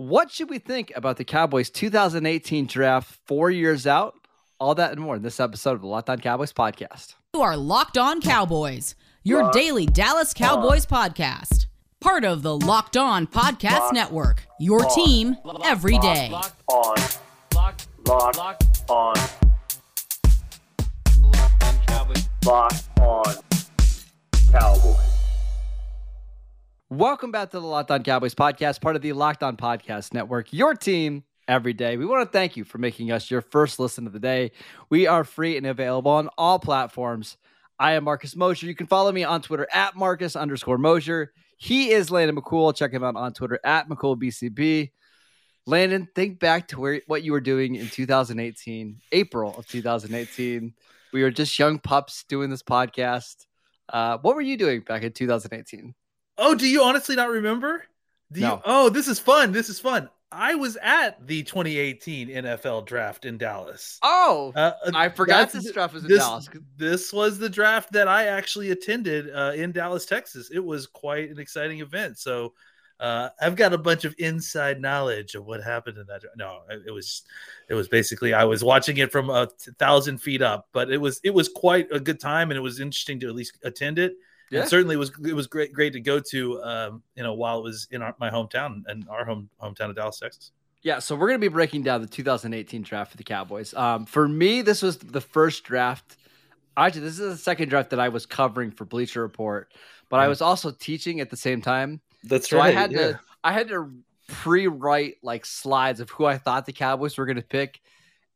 What should we think about the Cowboys 2018 draft four years out? All that and more in this episode of the Locked On Cowboys podcast. You are Locked On Cowboys, your Locked daily Dallas Cowboys on. podcast. Part of the Locked On Podcast Locked Network, your on. team every day. Locked on. Locked, Locked, Locked on. Locked on Cowboys. Locked on Cowboys. Welcome back to the Locked On Cowboys podcast, part of the Locked On Podcast Network, your team every day. We want to thank you for making us your first listen of the day. We are free and available on all platforms. I am Marcus Mosher. You can follow me on Twitter at Marcus underscore Mosher. He is Landon McCool. Check him out on Twitter at McCoolBCB. Landon, think back to where what you were doing in 2018, April of 2018. We were just young pups doing this podcast. Uh, what were you doing back in 2018? Oh, do you honestly not remember? Do no. you? Oh, this is fun. This is fun. I was at the 2018 NFL draft in Dallas. Oh, uh, uh I forgot this draft was in this, Dallas. This was the draft that I actually attended uh, in Dallas, Texas. It was quite an exciting event. So uh, I've got a bunch of inside knowledge of what happened in that. No, it was, it was basically I was watching it from a thousand feet up, but it was it was quite a good time, and it was interesting to at least attend it yeah. And certainly it was it was great great to go to um, you know while it was in our, my hometown and our home hometown of Dallas, Texas. Yeah, so we're going to be breaking down the 2018 draft for the Cowboys. Um, for me, this was the first draft. Actually, this is the second draft that I was covering for Bleacher Report, but I was also teaching at the same time. That's so right. I had yeah. to I had to pre-write like slides of who I thought the Cowboys were going to pick,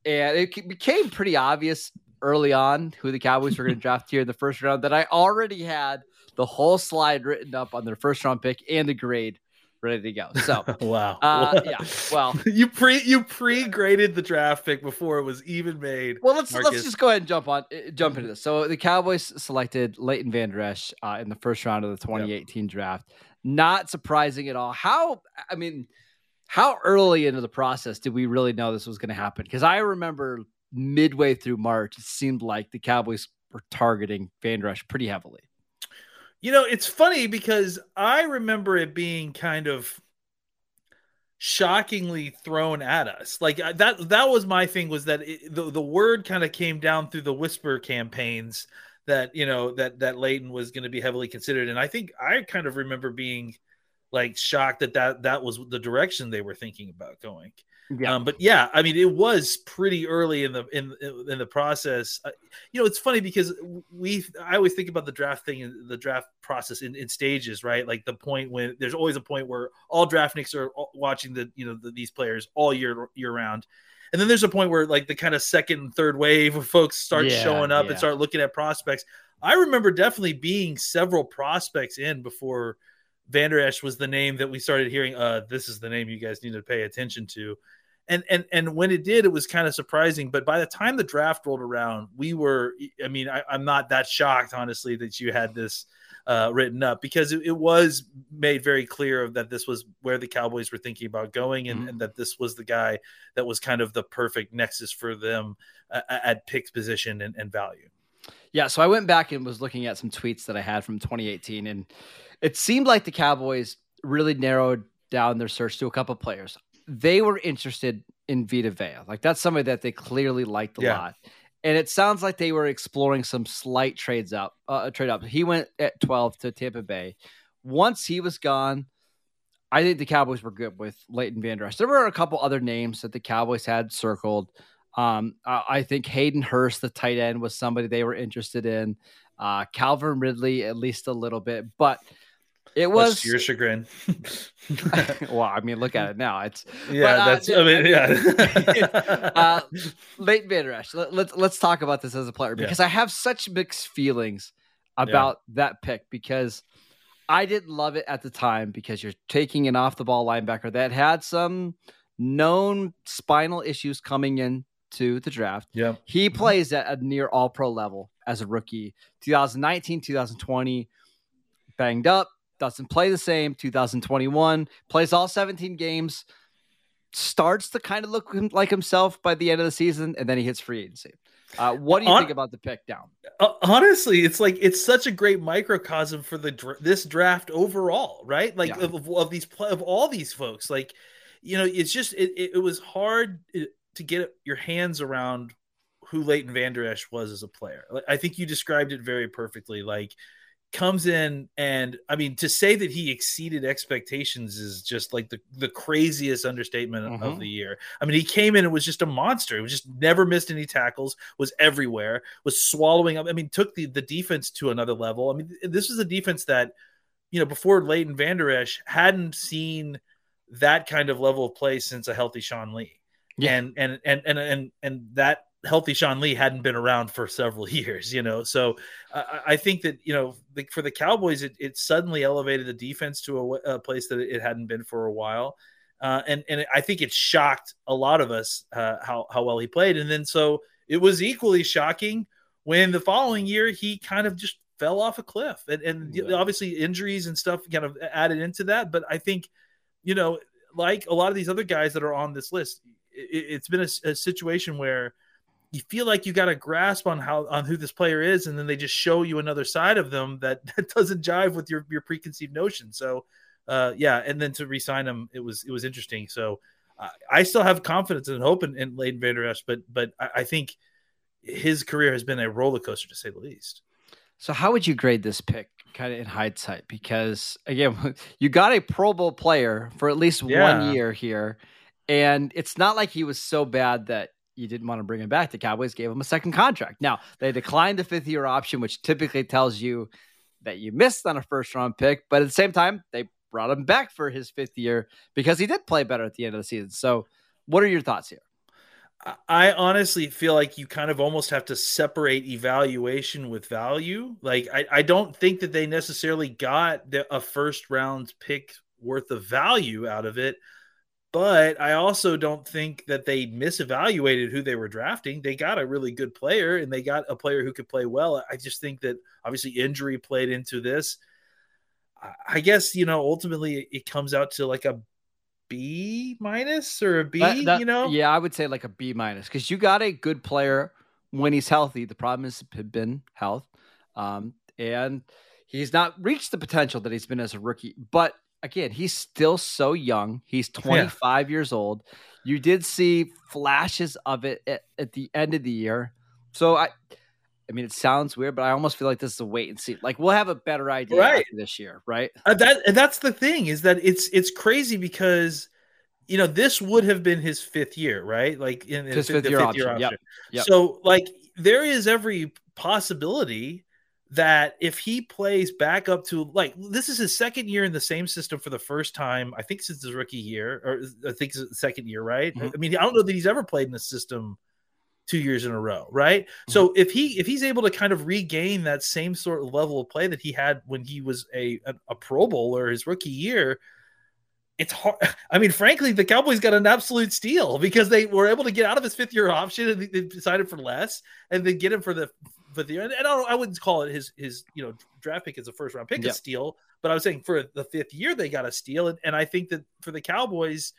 and it became pretty obvious early on who the Cowboys were going to draft here in the first round that I already had the whole slide written up on their first round pick and the grade ready to go. So wow, uh, yeah. Well, you pre you pre graded the draft pick before it was even made. Well, let's Marcus. let's just go ahead and jump on eh, jump into this. So the Cowboys selected Leighton Vander Esch uh, in the first round of the 2018 yep. draft. Not surprising at all. How I mean, how early into the process did we really know this was going to happen? Because I remember midway through March, it seemed like the Cowboys were targeting Vander Esch pretty heavily. You know, it's funny because I remember it being kind of shockingly thrown at us. Like that that was my thing was that it, the the word kind of came down through the whisper campaigns that, you know, that that Leighton was going to be heavily considered and I think I kind of remember being like shocked that that that was the direction they were thinking about going. Yeah. Um, but yeah, I mean, it was pretty early in the in in the process. Uh, you know, it's funny because we I always think about the draft thing the draft process in, in stages, right? Like the point when there's always a point where all draftniks are watching the you know the, these players all year year round. And then there's a point where like the kind of second and third wave of folks start yeah, showing up yeah. and start looking at prospects. I remember definitely being several prospects in before Vander Esch was the name that we started hearing. Uh, this is the name you guys need to pay attention to and and and when it did, it was kind of surprising. But by the time the draft rolled around, we were. I mean, I, am not that shocked, honestly, that you had this uh, written up because it, it, was made very clear that this was where the Cowboys were thinking about going, and, mm-hmm. and that this was the guy that was kind of the perfect nexus for them uh, at pick position and, and value. Yeah, so I went back and was looking at some tweets that I had from 2018, and it seemed like the Cowboys really narrowed down their search to a couple players they were interested in Vita Vea. Like that's somebody that they clearly liked a yeah. lot. And it sounds like they were exploring some slight trades up, uh, trade up. He went at 12 to Tampa Bay. Once he was gone, I think the Cowboys were good with Leighton Vander Esch. There were a couple other names that the Cowboys had circled. Um, I think Hayden Hurst, the tight end, was somebody they were interested in. Uh, Calvin Ridley, at least a little bit, but it was your chagrin. well, I mean, look at it now. It's yeah. But, uh, that's I mean, yeah. uh, late Vander Esch. Let, us let's, let's talk about this as a player because yeah. I have such mixed feelings about yeah. that pick because I didn't love it at the time because you're taking an off the ball linebacker that had some known spinal issues coming in to the draft. Yeah. He plays at a near all pro level as a rookie. 2019, 2020, banged up doesn't play the same. 2021 plays all 17 games, starts to kind of look like himself by the end of the season, and then he hits free agency. Uh, what do you think about the pick down? Uh, honestly, it's like it's such a great microcosm for the this draft overall, right? Like yeah. of, of, these of all these folks, like you know, it's just it, it, it was hard uh, to get your hands around who Leighton Vander Esch was as a player. I think you described it very perfectly. Like comes in and I mean to say that he exceeded expectations is just like the, the craziest understatement mm-hmm. of the year. I mean he came in and was just a monster. He was just never missed any tackles, was everywhere, was swallowing up. I mean took the the defense to another level. I mean this was a defense that you know before Leighton Vander Esch hadn't seen that kind of level of play since a healthy Sean Lee. Yeah. And, and and and and and that healthy Sean Lee hadn't been around for several years, you know. So uh, I think that you know the, for the Cowboys, it, it, suddenly elevated the defense to a, a, place that it hadn't been for a while, uh, and and I think it shocked a lot of us uh, how how well he played. And then so it was equally shocking when the following year he kind of just fell off a cliff, and, and yeah. obviously injuries and stuff kind of added into that. But I think you know, like a lot of these other guys that are on this list, it, has been a, a situation where you feel like you got a grasp on how on who this player is, and then they just show you another side of them that, that doesn't jive with your your preconceived notion. So, uh, yeah, and then to resign him, it was it was interesting. So, uh, I still have confidence and hope in, in Leighton Vander Esch, but but I, I think his career has been a roller coaster to say the least. So, how would you grade this pick, kind of in hindsight? Because again, you got a Pro Bowl player for at least yeah. one year here, and it's not like he was so bad that you didn't want to bring him back. The Cowboys gave him a second contract. Now, they declined the fifth year option, which typically tells you that you missed on a first round pick. But at the same time, they brought him back for his fifth year because he did play better at the end of the season. So, what are your thoughts here? I honestly feel like you kind of almost have to separate evaluation with value. Like, I, I don't think that they necessarily got the, a first round pick worth of value out of it but I also don't think that they misevaluated who they were drafting. They got a really good player and they got a player who could play well. I just think that obviously injury played into this. I guess, you know, ultimately it comes out to like a B minus or a B, that, that, you know? Yeah, I would say like a B minus because you got a good player when he's healthy. The problem has been health. Um, and he's not reached the potential that he's been as a rookie, but again, he's still so young. He's 25 yeah. years old. You did see flashes of it at, at, the end of the year. So I I mean, it sounds weird, but I almost feel like this is a wait and see. Like we'll have a better idea right. this year, right? Uh, that that's the thing is that it's it's crazy because you know this would have been his fifth year, right? Like in his fifth, year, fifth option. year option. Yep. Yep. So like there is every possibility that if he plays back up to like this is his second year in the same system for the first time, I think since his rookie year, or I think it's the second year, right? Mm-hmm. I mean, I don't know that he's ever played in the system two years in a row, right? Mm-hmm. So if he if he's able to kind of regain that same sort of level of play that he had when he was a a, a Pro Bowler his rookie year, it's hard. I mean, frankly, the Cowboys got an absolute steal because they were able to get out of his fifth year option and they decided for less, and then get him for the for the and I, don't, I wouldn't call it his his you know draft pick as a first round pick yep. a steal, but I was saying for the fifth year they got a steal, and, and I think that for the Cowboys,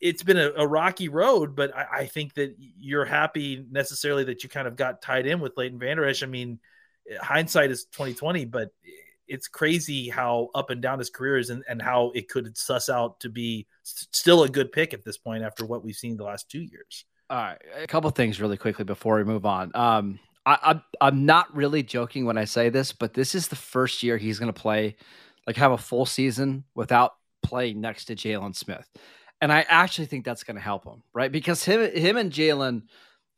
it's been a, a rocky road, but I, I, think that you're happy necessarily that you kind of got tied in with Leighton Vander Esch. I mean, hindsight is 2020, but it's crazy how up and down his career is and, and how it could suss out to be still a good pick at this point after what we've seen the last two years. All right, a couple things really quickly before we move on. Um, I, I'm I'm not really joking when I say this, but this is the first year he's going to play, like have a full season without playing next to Jaylon Smith, and I actually think that's going to help him, right? Because him him and Jaylon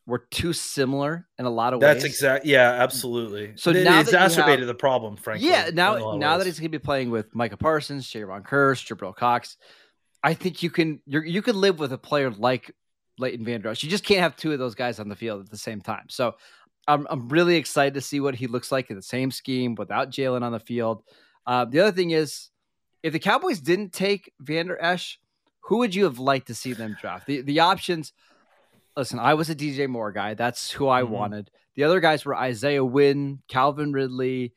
were too similar in a lot of that's ways. That's exact. Yeah, absolutely. So it now exacerbated have, the problem, frankly. Yeah, now now that he's going to be playing with Micah Parsons, Jayron Kearse, Jabril Cox, I think you can you you can live with a player like Leighton Vander Esch. You just can't have two of those guys on the field at the same time. So I'm, I'm really excited to see what he looks like in the same scheme without Jaylon on the field. Uh, the other thing is, if the Cowboys didn't take Vander Esch, who would you have liked to see them draft? The the options. Listen, I was a DJ Moore guy. That's who I mm-hmm. wanted. The other guys were Isaiah Wynn, Calvin Ridley.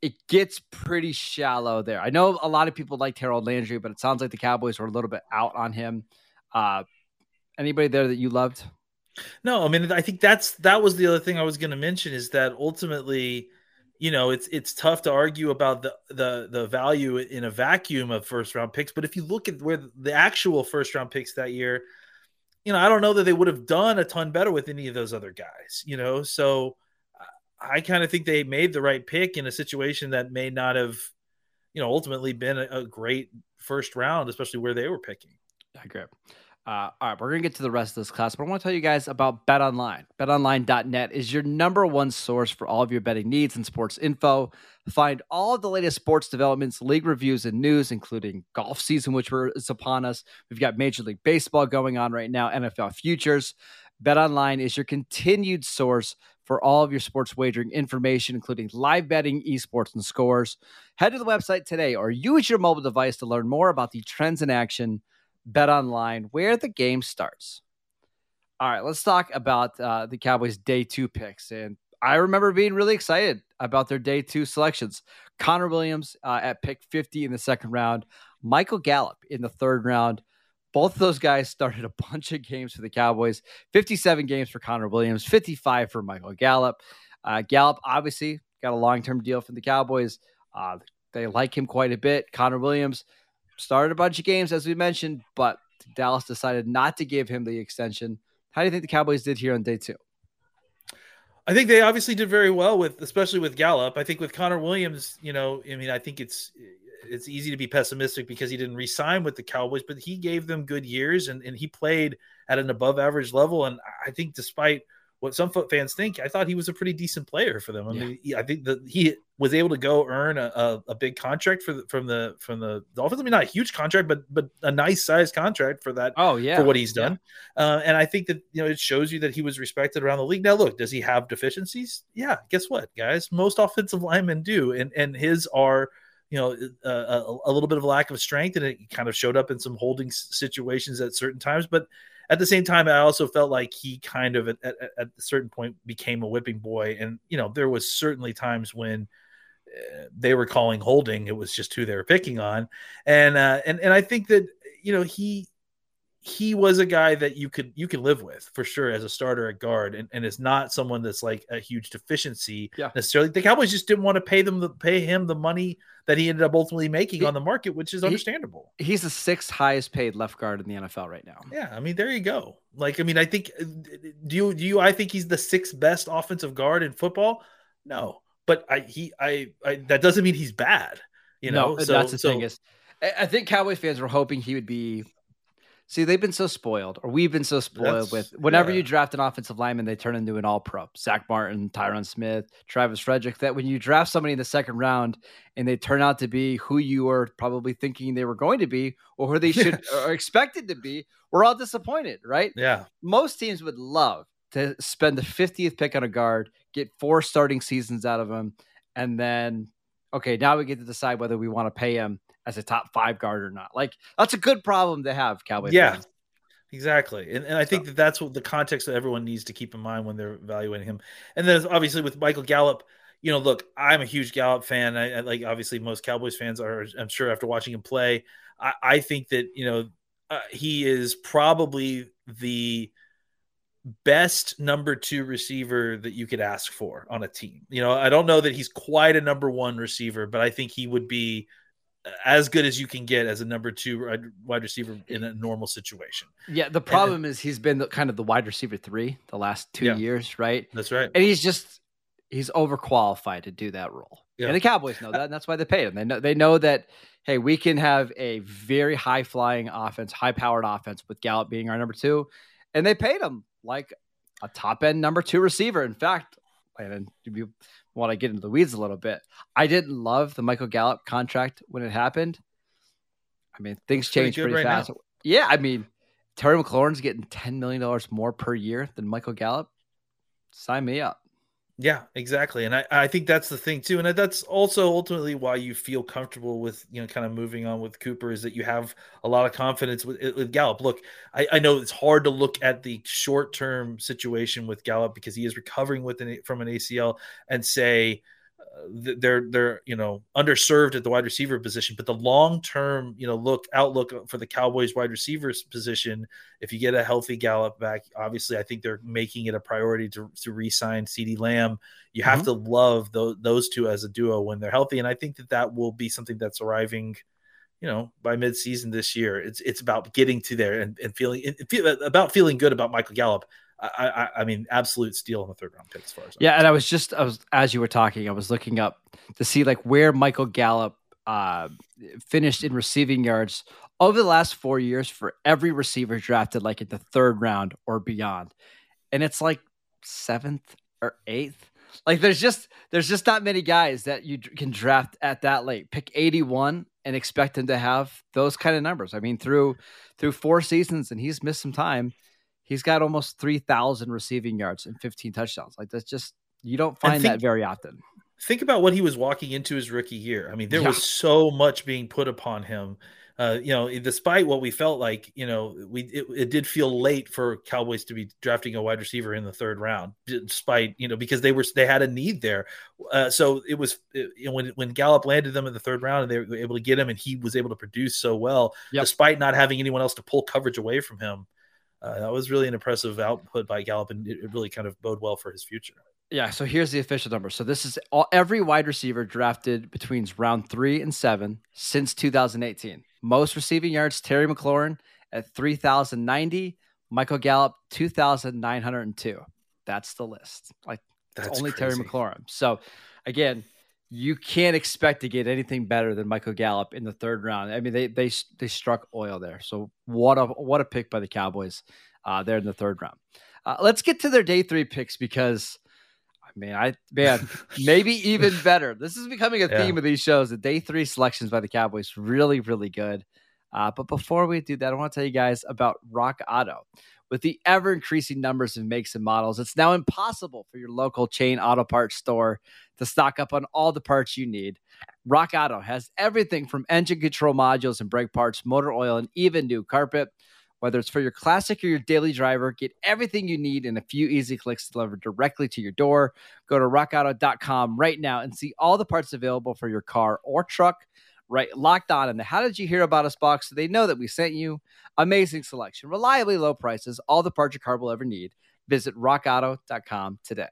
It gets pretty shallow there. I know a lot of people liked Harold Landry, but it sounds like the Cowboys were a little bit out on him. Uh, anybody there that you loved? No, I mean, I think that's that was the other thing I was going to mention is that ultimately, you know, it's it's tough to argue about the the the value in a vacuum of first round picks. But if you look at where the actual first round picks that year, you know, I don't know that they would have done a ton better with any of those other guys. You know, so I kind of think they made the right pick in a situation that may not have, you know, ultimately been a, a great first round, especially where they were picking. I agree. Uh, all right, we're going to get to the rest of this class, but I want to tell you guys about BetOnline. BetOnline.net is your number one source for all of your betting needs and sports info. Find all of the latest sports developments, league reviews, and news, including golf season, which is upon us. We've got Major League Baseball going on right now, NFL futures. BetOnline is your continued source for all of your sports wagering information, including live betting, esports, and scores. Head to the website today or use your mobile device to learn more about the trends in action Bet Online, where the game starts. All right, let's talk about uh, the Cowboys' day two picks. And I remember being really excited about their day two selections. Connor Williams uh, at pick 50 in the second round, Michael Gallup in the third round. Both of those guys started a bunch of games for the Cowboys 57 games for Connor Williams, 55 for Michael Gallup. Uh, Gallup obviously got a long term deal from the Cowboys. Uh, they like him quite a bit. Connor Williams, started a bunch of games, as we mentioned, but Dallas decided not to give him the extension. How do you think the Cowboys did here on day two? I think they obviously did very well with, especially with Gallup. I think with Connor Williams, you know, I mean, I think it's it's easy to be pessimistic because he didn't resign with the Cowboys, but he gave them good years and, and he played at an above average level. And I think despite what some foot fans think, I thought he was a pretty decent player for them. I mean, I think that he was able to go earn a, a, a, big contract for the, from the from the Dolphins. I mean, not a huge contract, but but a nice sized contract for that. Oh yeah, for what he's done. Yeah. Uh, and I think that you know it shows you that he was respected around the league. Now, look, does he have deficiencies? Yeah. Guess what, guys? Most offensive linemen do, and and his are you know a, a, a little bit of a lack of strength, and it kind of showed up in some holding situations at certain times, but at the same time, I also felt like he kind of at, at, at a certain point became a whipping boy. And, you know, there was certainly times when uh, they were calling holding. It was just who they were picking on. And, uh, and, and I think that, you know, he, he was a guy that you could you could live with for sure as a starter at guard and, and is not someone that's like a huge deficiency yeah. necessarily. The Cowboys just didn't want to pay them the pay him the money that he ended up ultimately making he, on the market, which is understandable. He, he's the sixth highest paid left guard in the NFL right now. Yeah, I mean, there you go. Like, I mean, I think do you do you I think he's the sixth best offensive guard in football? No, but I he I, I that doesn't mean he's bad. You know, no, so, that's the so, thing is, I think Cowboys fans were hoping he would be See, they've been so spoiled, or we've been so spoiled with whenever yeah. you draft an offensive lineman, they turn into an all pro. Zack Martin, Tyron Smith, Travis Frederick. That when you draft somebody in the second round and they turn out to be who you were probably thinking they were going to be, or who they should or expected to be, we're all disappointed, right? Yeah. Most teams would love to spend the 50th pick on a guard, get four starting seasons out of him, and then okay, now we get to decide whether we want to pay him as a top five guard or not. Like that's a good problem to have, Cowboys. Yeah, fans. exactly. And, and I think that that's what the context that everyone needs to keep in mind when they're evaluating him. And then obviously with Michael Gallup, you know, look, I'm a huge Gallup fan. I, I like obviously most Cowboys fans are. I'm sure after watching him play, I, I think that you know uh, he is probably the best number two receiver that you could ask for on a team. You know, I don't know that he's quite a number one receiver, but I think he would be as good as you can get as a number two wide receiver in a normal situation. Yeah, the problem and, is he's been the, kind of the wide receiver three the last two yeah, years, right? That's right. And he's just he's overqualified to do that role. Yeah. And the Cowboys know that, and that's why they paid him. They know they know that hey, we can have a very high flying offense, high powered offense with Gallup being our number two, and they paid him like a top end number two receiver. In fact, and if you want to get into the weeds a little bit, I didn't love the Michael Gallup contract when it happened. I mean, things change pretty, pretty right fast. Now. Yeah, I mean, Terry McLaurin's getting ten million dollars more per year than Michael Gallup. Sign me up. Yeah, exactly. And I, I think that's the thing too. And that's also ultimately why you feel comfortable with, you know, kind of moving on with Cooper is that you have a lot of confidence with, with Gallup. Look, I, I know it's hard to look at the short term situation with Gallup because he is recovering with an, from an ACL and say, they're they're you know underserved at the wide receiver position, but the long term you know look outlook for the Cowboys wide receivers position, if you get a healthy Gallup back, obviously I think they're making it a priority to to re-sign CeeDee Lamb. You have mm-hmm. to love those those two as a duo when they're healthy, and I think that that will be something that's arriving. You know, by midseason this year, it's it's about getting to there and, and feeling it, feel, about feeling good about Michael Gallup I, I, I mean, absolute steal in the third round pick as far as yeah. And I was just, I was as you were talking, I was looking up to see like where Michael Gallup uh, finished in receiving yards over the last four years for every receiver drafted like in the third round or beyond, and it's like seventh or eighth. Like there's just there's just not many guys that you can draft at that late. Pick 81 and expect him to have those kind of numbers. I mean, through through four seasons, and he's missed some time he's got almost 3,000 receiving yards and 15 touchdowns. Like that's just, you don't find think, that very often. Think about what he was walking into his rookie year. I mean, there yeah. was so much being put upon him. Uh, you know, despite what we felt like, you know, we it, it, did feel late for Cowboys to be drafting a wide receiver in the third round, despite you know because they were they had a need there. Uh, so it was you know when when Gallup landed them in the third round and they were able to get him and he was able to produce so well, yep. despite not having anyone else to pull coverage away from him uh, that was really an impressive output by Gallup, and it, it really kind of bode well for his future. Yeah, so here's the official number. So this is all, every wide receiver drafted between round three and seven since 2018. Most receiving yards: Terry McLaurin at 3,090, Michael Gallup 2,902. That's the list. Like That's only crazy. Terry McLaurin. So again, you can't expect to get anything better than Michael Gallup in the third round. I mean, they they they struck oil there. So what a what a pick by the Cowboys uh, there in the third round. Uh, let's get to their day three picks because I mean, I man, maybe even better. This is becoming a yeah. theme of these shows. The day three selections by the Cowboys really really good. Uh, but before we do that, I want to tell you guys about Rock Auto. With the ever increasing numbers of makes and models, it's now impossible for your local chain auto parts store to stock up on all the parts you need. Rock Auto has everything from engine control modules and brake parts, motor oil, and even new carpet. Whether it's for your classic or your daily driver, get everything you need in a few easy clicks delivered directly to your door. Go to rockauto.com right now and see all the parts available for your car or truck right? Locked on in the how did you hear about us box? So they know that we sent you. Amazing selection. Reliably low prices. All the parts your car will ever need. Visit rockauto.com today.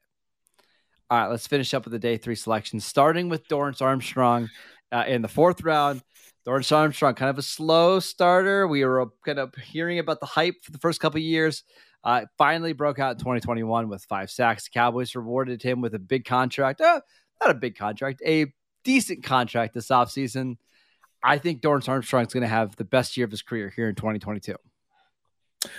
All right let's finish up with the day three selection starting with Dorance Armstrong uh, in the fourth round. Dorance Armstrong kind of a slow starter. We were kind of hearing about the hype for the first couple years. Uh, finally broke out in 2021 with five sacks. The cowboys rewarded him with a big contract. Uh, not a big contract a decent contract this offseason I think Dorance Armstrong is going to have the best year of his career here in 2022.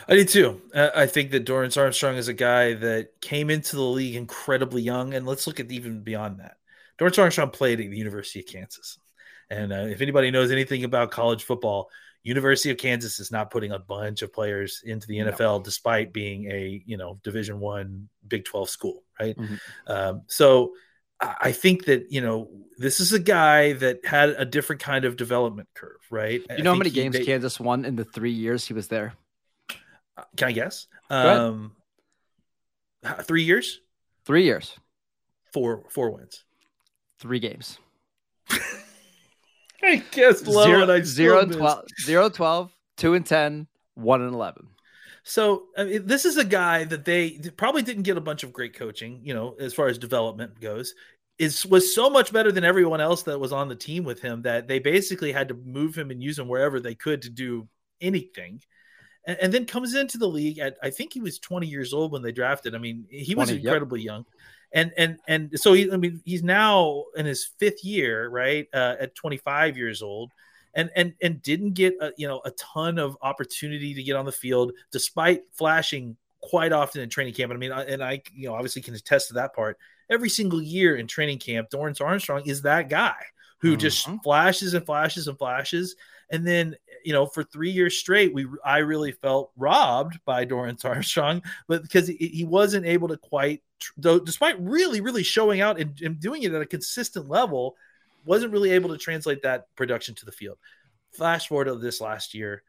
I do too. I think that Dorance Armstrong is a guy that came into the league incredibly young, and let's look at even beyond that. Dorance Armstrong played at the University of Kansas, and uh, if anybody knows anything about college football, University of Kansas is not putting a bunch of players into the NFL, no. despite being a you know Division One Big Twelve school, right? Mm-hmm. Um, so I think that you know this is a guy that had a different kind of development curve, right? You know how many games they, Kansas won in the three years he was there? Uh, can I guess? Um, three years. Three years. Four four wins. Three games. I guess low zero, and I zero and 12, zero 12, 2 and 10, 1 and 11. So I mean, this is a guy that they probably didn't get a bunch of great coaching, you know, as far as development goes. Is was so much better than everyone else that was on the team with him that they basically had to move him and use him wherever they could to do anything. And, and then comes into the league at I think he was 20 years old when they drafted. I mean, he 20, was incredibly yep. young. And and and so he I mean he's now in his fifth year, right? Uh, at 25 years old and and and didn't get a, you know a ton of opportunity to get on the field despite flashing quite often in training camp. And I mean, and I you know obviously can attest to that part. Every single year in training camp, Dorance Armstrong is that guy who mm-hmm. just flashes and flashes and flashes. And then you know for three years straight, we I really felt robbed by Dorance Armstrong, but because he, he wasn't able to quite, though, despite really really showing out and, and doing it at a consistent level wasn't really able to translate that production to the field. Flash forward to this last year,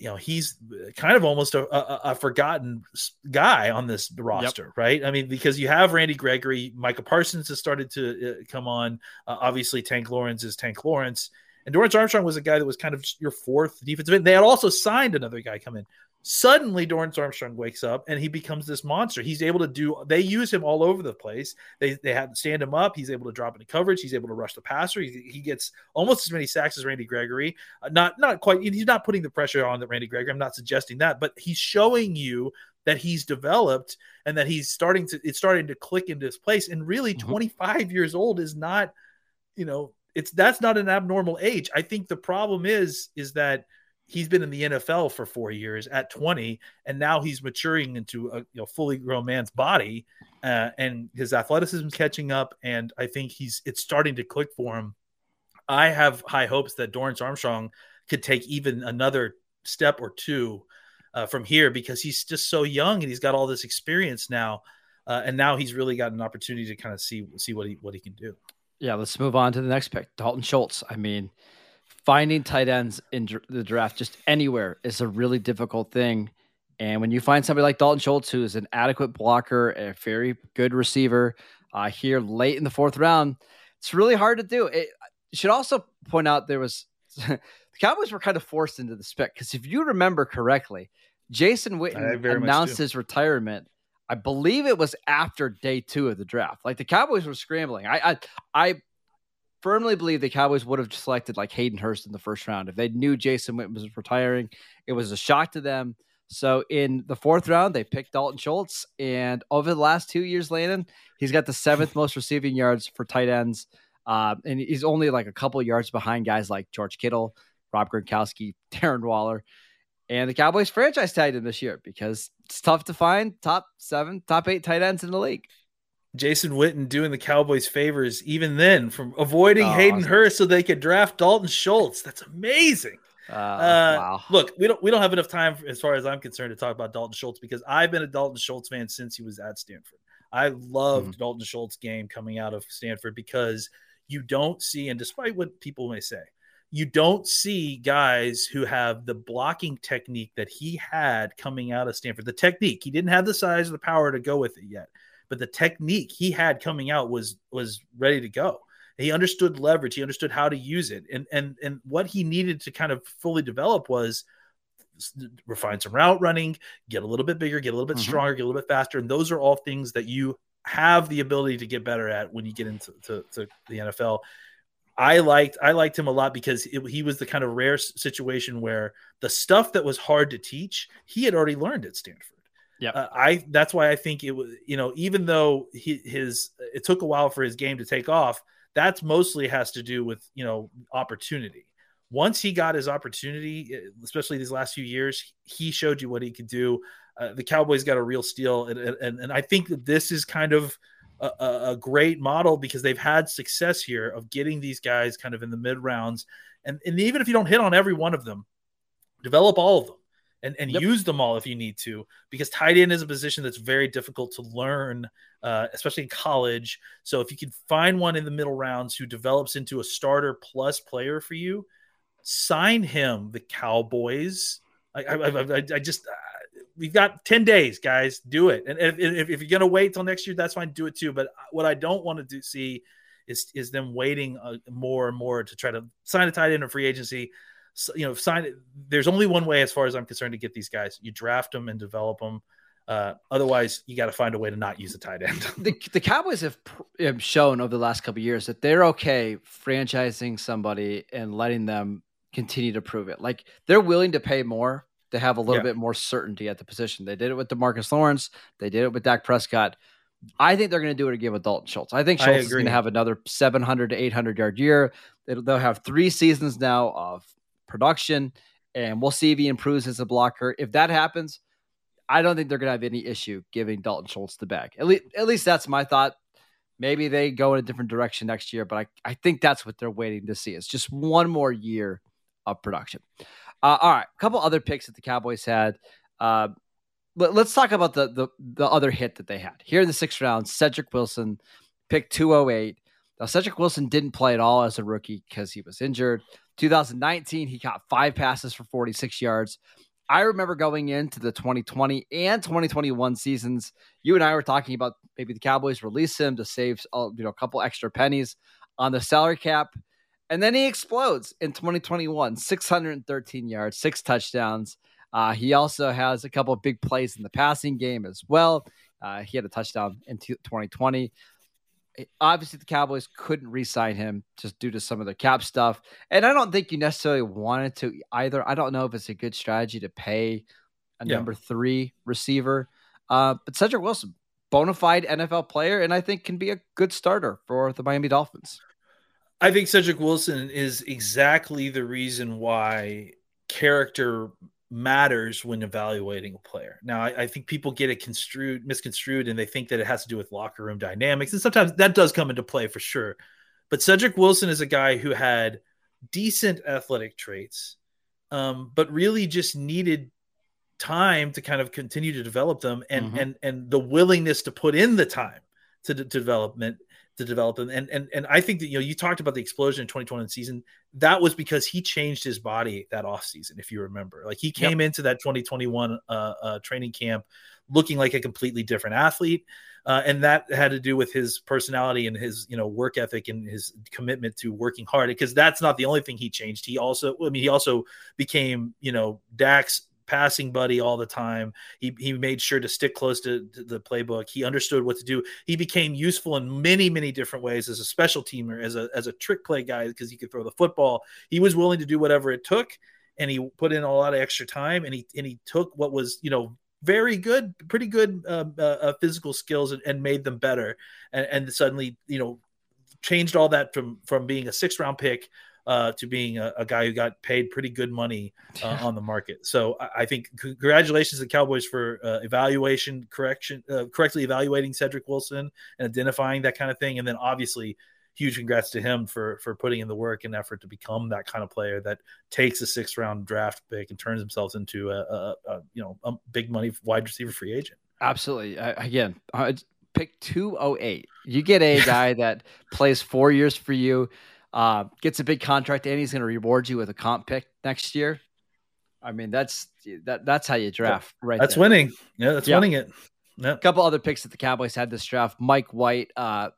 you know he's kind of almost a, a, a forgotten guy on this roster, yep. right? I mean, because you have Randy Gregory, Micah Parsons has started to uh, come on. Uh, obviously, Tank Lawrence is Tank Lawrence, and Dorance Armstrong was a guy that was kind of your fourth defensive end. They had also signed another guy come in. Suddenly, Dorance Armstrong wakes up and he becomes this monster. He's able to do. They use him all over the place. They they have to stand him up. He's able to drop into coverage. He's able to rush the passer. He, he gets almost as many sacks as Randy Gregory. Uh, not not quite. He's not putting the pressure on that Randy Gregory. I'm not suggesting that, but he's showing you that he's developed and that he's starting to. It's starting to click into his place. And really, mm-hmm. 25 years old is not. You know, it's that's not an abnormal age. I think the problem is is that he's been in the NFL for four years at 20, and now he's maturing into a you know, fully grown man's body, uh, and his athleticism is catching up, and I think he's it's starting to click for him. I have high hopes that Dorance Armstrong could take even another step or two uh, from here because he's just so young and he's got all this experience now, uh, and now he's really got an opportunity to kind of see see what he what he can do. Yeah, let's move on to the next pick, Dalton Schultz. I mean finding tight ends in the draft just anywhere is a really difficult thing. And when you find somebody like Dalton Schultz, who is an adequate blocker, a very good receiver, uh, here late in the fourth round, it's really hard to do. It should also point out there was the Cowboys were kind of forced into the spec because if you remember correctly, Jason Witten announced his retirement. I believe it was after day two of the draft. Like the Cowboys were scrambling. I I, I firmly believe the Cowboys would have selected like Hayden Hurst in the first round. If they knew Jason Witten was retiring, it was a shock to them. So in the fourth round, they picked Dalton Schultz. And over the last two years, Landon, he's got the seventh most receiving yards for tight ends. Uh, and he's only like a couple yards behind guys like George Kittle, Rob Gronkowski, Darren Waller. And the Cowboys franchise tagged him this year because it's tough to find top seven, top eight tight ends in the league. Jason Witten doing the Cowboys favors even then from avoiding oh, Hayden Hurst so they could draft Dalton Schultz. That's amazing. Uh, uh, wow. Look, we don't we don't have enough time as far as I'm concerned to talk about Dalton Schultz because I've been a Dalton Schultz fan since he was at Stanford. I loved mm-hmm. Dalton Schultz game coming out of Stanford because you don't see, and despite what people may say, you don't see guys who have the blocking technique that he had coming out of Stanford. The technique, he didn't have the size or the power to go with it yet but the technique he had coming out was was ready to go. He understood leverage. He understood how to use it, and and and what he needed to kind of fully develop was refine some route running, get a little bit bigger, get a little bit mm-hmm. stronger, get a little bit faster, and those are all things that you have the ability to get better at when you get into to, to the NFL. I liked I liked him a lot because it, he was the kind of rare situation where the stuff that was hard to teach he had already learned at Stanford. Yeah, uh, I that's why I think it was you know even though he, his it took a while for his game to take off. That's mostly has to do with you know opportunity. Once he got his opportunity, especially these last few years, he showed you what he could do. Uh, the Cowboys got a real steal, and, and and I think that this is kind of a, a great model because they've had success here of getting these guys kind of in the mid rounds, and and even if you don't hit on every one of them, develop all of them and, and yep. use them all if you need to, because tight end is a position that's very difficult to learn, uh, especially in college. So if you can find one in the middle rounds who develops into a starter plus player for you, sign him. The Cowboys. I, I, I, I just uh, we've got 10 days guys do it and if, if, if, you're gonna wait till next year that's fine do it too but what i don't want to do see is is them waiting uh, more and more to try to sign a tight end in free agency you know, sign. There's only one way, as far as I'm concerned, to get these guys. You draft them and develop them. Uh, otherwise, you got to find a way to not use a tight end. the, the Cowboys have, have shown over the last couple years that they're okay franchising somebody and letting them continue to prove it. Like they're willing to pay more to have a little yeah. bit more certainty at the position. They did it with Demarcus Lawrence. They did it with Dak Prescott. I think they're going to do it again with Dalton Schultz. I think Schultz I is going to have another 700 to 800 yard year. They'll have three seasons now of production, and we'll see if he improves as a blocker. If that happens, I don't think they're going to have any issue giving Dalton Schultz the bag. At least, at least that's my thought. Maybe they go in a different direction next year, but I, I think that's what they're waiting to see. It's just one more year of production. Uh, all right, a couple other picks that the Cowboys had. Uh, let, us talk about the, the the other hit that they had here in the sixth round. Cedric Wilson, pick 208. Now, Cedric Wilson didn't play at all as a rookie because he was injured 2019, he caught five passes for 46 yards. I remember going into the 2020 and 2021 seasons, you and I were talking about maybe the Cowboys release him to save uh, you know a couple extra pennies on the salary cap. And then he explodes in 2021, 613 yards, six touchdowns. Uh, he also has a couple of big plays in the passing game as well. Uh, he had a touchdown in 2020. Obviously, the Cowboys couldn't re sign him just due to some of the cap stuff. And I don't think you necessarily wanted to either. I don't know if it's a good strategy to pay a yeah. number three receiver. Uh, but Cedric Wilson, bona fide NFL player, and I think can be a good starter for the Miami Dolphins. I think Cedric Wilson is exactly the reason why character matters when evaluating a player. Now, I, I, think people get it construed, misconstrued, and they think that it has to do with locker room dynamics, and sometimes that does come into play for sure. But Cedric Wilson is a guy who had decent athletic traits, um, but really just needed time to kind of continue to develop them, and mm-hmm. and and the willingness to put in the time to, to development to develop them. And and and I think that you know you talked about the explosion in 2021 season. That was because he changed his body that off season, if you remember. Like he came yep. into that 2021 uh, uh, training camp looking like a completely different athlete. Uh, and that had to do with his personality and his you know work ethic and his commitment to working hard because that's not the only thing he changed he also i mean he also became you know Dak's passing buddy all the time. He, he made sure to stick close to, to, the playbook. He understood what to do. He became useful in many, many different ways as a special teamer, as a, as a trick play guy, because he could throw the football. He was willing to do whatever it took. And he put in a lot of extra time and he, and he took what was, you know, very good, pretty good uh, uh, uh physical skills and, and, made them better. And, and suddenly, you know, changed all that from, from being a six round pick uh, to being a, a, guy who got paid pretty good money uh, on the market. So I, I, think congratulations to the Cowboys for uh, evaluation correction, uh, correctly evaluating Cedric Wilson and identifying that kind of thing, and then obviously huge congrats to him for for putting in the work and effort to become that kind of player that takes a sixth round draft pick and turns himself into a, a, a you know a big money wide receiver free agent. Absolutely. again, pick 208. You get a guy that plays four years for you uh, gets a big contract, and he's going to reward you with a comp pick next year. I mean, that's that. That's how you draft, right? That's there. winning. Yeah, that's yeah. winning it. Yeah. A couple other picks that the Cowboys had this draft. Mike White uh,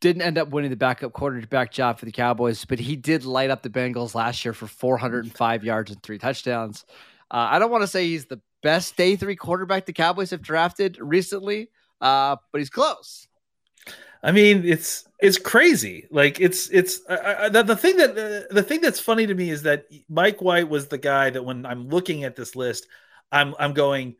didn't end up winning the backup quarterback job for the Cowboys, but he did light up the Bengals last year for 405 yards and three touchdowns. Uh, I don't want to say he's the best day three quarterback the Cowboys have drafted recently, uh, but he's close. I mean, it's it's crazy. Like it's it's I, the, the thing that uh, the thing that's funny to me is that Mike White was the guy that when I'm looking at this list, I'm I'm going,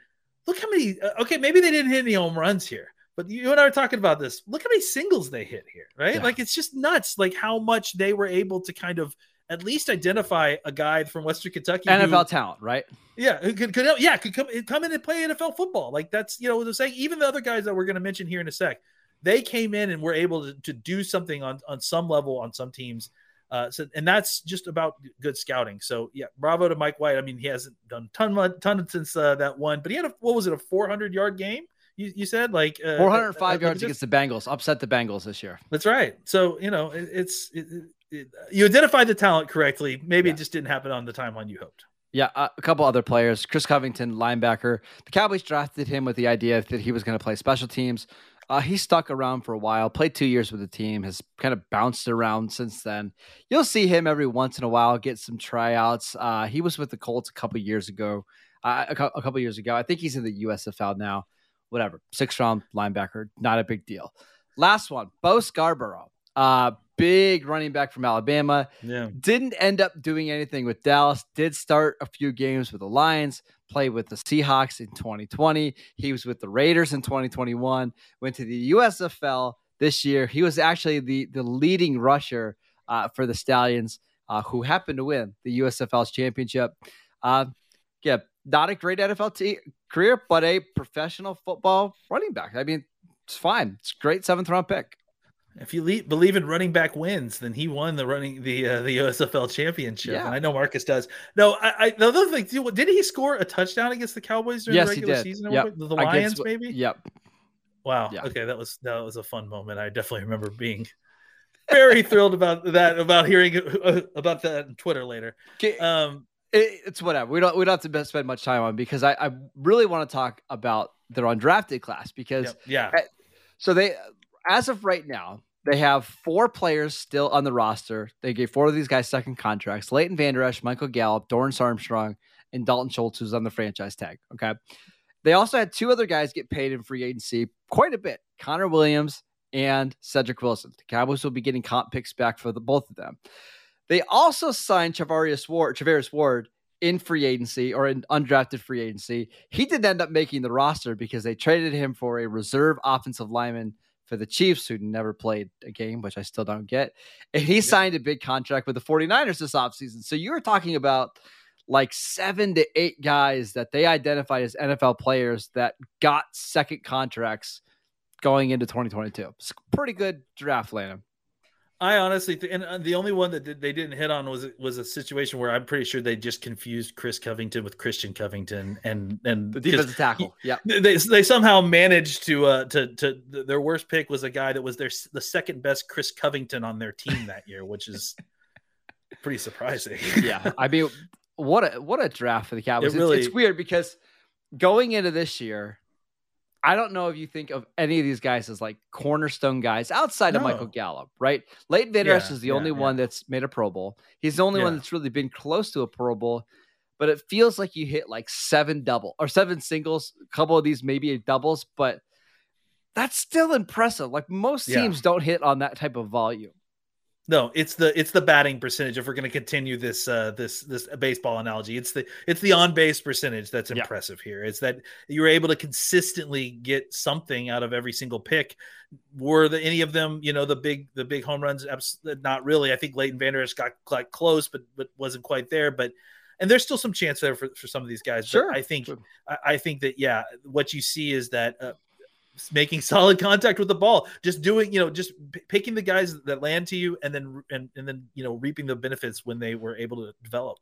look how many. Uh, okay, maybe they didn't hit any home runs here, but you and I were talking about this. Look how many singles they hit here, right? Yeah. Like it's just nuts. Like how much they were able to kind of at least identify a guy from Western Kentucky, NFL who, talent, right? Yeah, who could, could yeah could come come in and play NFL football. Like that's you know they're saying even the other guys that we're going to mention here in a sec they came in and were able to, to do something on, on some level on some teams. Uh, so, and that's just about good scouting. So, yeah, bravo to Mike White. I mean, he hasn't done ton ton since uh, that one, but he had a what was it a 400 yard game? You, you said like uh, 405 uh, yards against the Bengals, upset the Bengals this year. That's right. So you know, it, it's it, it, you identified the talent correctly. Maybe yeah. it just didn't happen on the timeline you hoped. Yeah, uh, a couple other players. Chris Covington, linebacker. The Cowboys drafted him with the idea that he was going to play special teams. Uh, he stuck around for a while, played two years with the team, has kind of bounced around since then. You'll see him every once in a while get some tryouts. Uh, he was with the Colts a couple years ago. Uh, a, a couple years ago, I think he's in the USFL now. Whatever, six round linebacker, not a big deal. Last one, Bo Scarborough. Uh, big running back from Alabama. Yeah. Didn't end up doing anything with Dallas. Did start a few games with the Lions, played with the Seahawks in 2020. He was with the Raiders in 2021, went to the USFL this year. He was actually the, the leading rusher uh, for the Stallions, uh, who happened to win the USFL's championship. Uh, yeah, not a great NFL t- career, but a professional football running back. I mean, it's fine. It's great seventh round pick. If you le- believe in running back wins, then he won the running the uh, the USFL championship, yeah. and I know Marcus does. No, I, I the other thing too, did he score a touchdown against the Cowboys during yes, the regular season? Yep. The Lions, against, maybe. Yep. Wow. Yeah. Okay, that was that was a fun moment. I definitely remember being very thrilled about that. About hearing uh, about that on Twitter later. Um, it, it's whatever. We don't we don't have to spend much time on because I, I really want to talk about their undrafted class because yeah. yeah. So they, as of right now, they have four players still on the roster. They gave four of these guys second contracts: Leighton Vander Esch, Michael Gallup, Dorance Armstrong, and Dalton Schultz, who's on the franchise tag. Okay. They also had two other guys get paid in free agency quite a bit: Connor Williams and Cedric Wilson. The Cowboys will be getting comp picks back for the both of them. They also signed Charvarius Ward, Charvarius Ward in free agency or in undrafted free agency. He didn't end up making the roster because they traded him for a reserve offensive lineman for the Chiefs who never played a game, which I still don't get. And he yeah. signed a big contract with the 49ers this offseason. So you were talking about like seven to eight guys that they identified as NFL players that got second contracts going into 2022. It's pretty good draft, Landon. I honestly, th- and uh, the only one that they didn't hit on was was a situation where I'm pretty sure they just confused Chris Covington with Christian Covington, and and the defensive tackle. Yeah, they they somehow managed to uh to to their worst pick was a guy that was their the second best Chris Covington on their team that year, which is pretty surprising. yeah, I mean, what a what a draft for the Cowboys. It really, it's, it's weird because going into this year, I don't know if you think of any of these guys as like cornerstone guys outside no. of Michael Gallup, right? Leighton Esch yeah, is the yeah, only yeah. one that's made a Pro Bowl. He's the only one that's really been close to a Pro Bowl, but it feels like you hit like seven double or seven singles, a couple of these maybe doubles, but that's still impressive. Like most teams don't hit on that type of volume. No, it's the it's the batting percentage. If we're going to continue this uh, this this baseball analogy, it's the it's the on base percentage that's impressive yeah. here. It's that you're able to consistently get something out of every single pick. Were the, any of them, you know, the big the big home runs? Not really. I think Leighton Vander Esch got quite close, but but wasn't quite there. But and there's still some chance there for, for some of these guys. Sure. But I think sure. I, I, think that yeah, what you see is that uh, making solid contact with the ball just doing you know just p- picking the guys that land to you and then and, and then you know reaping the benefits when they were able to develop.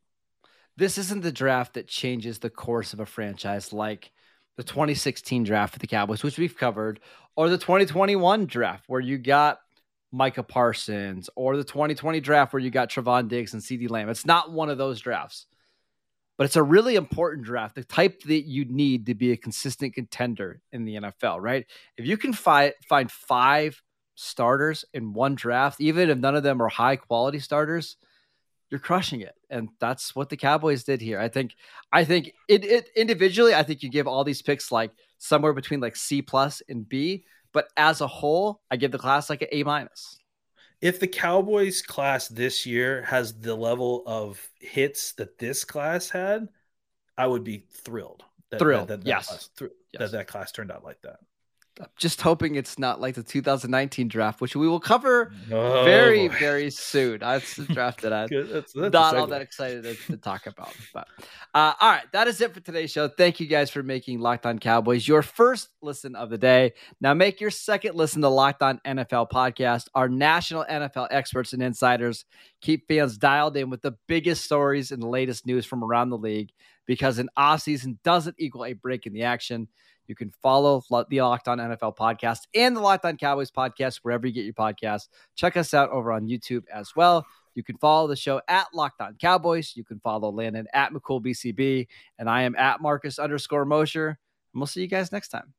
This isn't the draft that changes the course of a franchise like the 2016 draft for the cowboys which we've covered or the 2021 draft where you got micah parsons or the 2020 draft where you got Trevon Diggs and CeeDee Lamb. It's not one of those drafts but it's a really important draft, the type that you need to be a consistent contender in the NFL, right? If you can fi- find five starters in one draft, even if none of them are high quality starters, you're crushing it. And that's what the Cowboys did here. I think, I think it, it individually, I think you give all these picks like somewhere between like C plus and B, but as a whole, I give the class like an A minus if the Cowboys class this year has the level of hits that this class had, I would be thrilled. That, thrilled, that, that, yes. Class, th- yes. That that class turned out like that. I'm just hoping it's not like the 2019 draft, which we will cover oh, very, boy. very soon. That's the draft that I'm that's, that's not all that excited to, to talk about. But uh, all right, that is it for today's show. Thank you guys for making Locked On Cowboys your first listen of the day. Now make your second listen to Locked On NFL podcast. Our national NFL experts and insiders keep fans dialed in with the biggest stories and the latest news from around the league because an off season doesn't equal a break in the action. You can follow the Locked On NFL podcast and the Locked On Cowboys podcast wherever you get your podcasts. Check us out over on YouTube as well. You can follow the show at Locked On Cowboys. You can follow Landon at McCoolBCB, and I am at Marcus underscore Mosher. And we'll see you guys next time.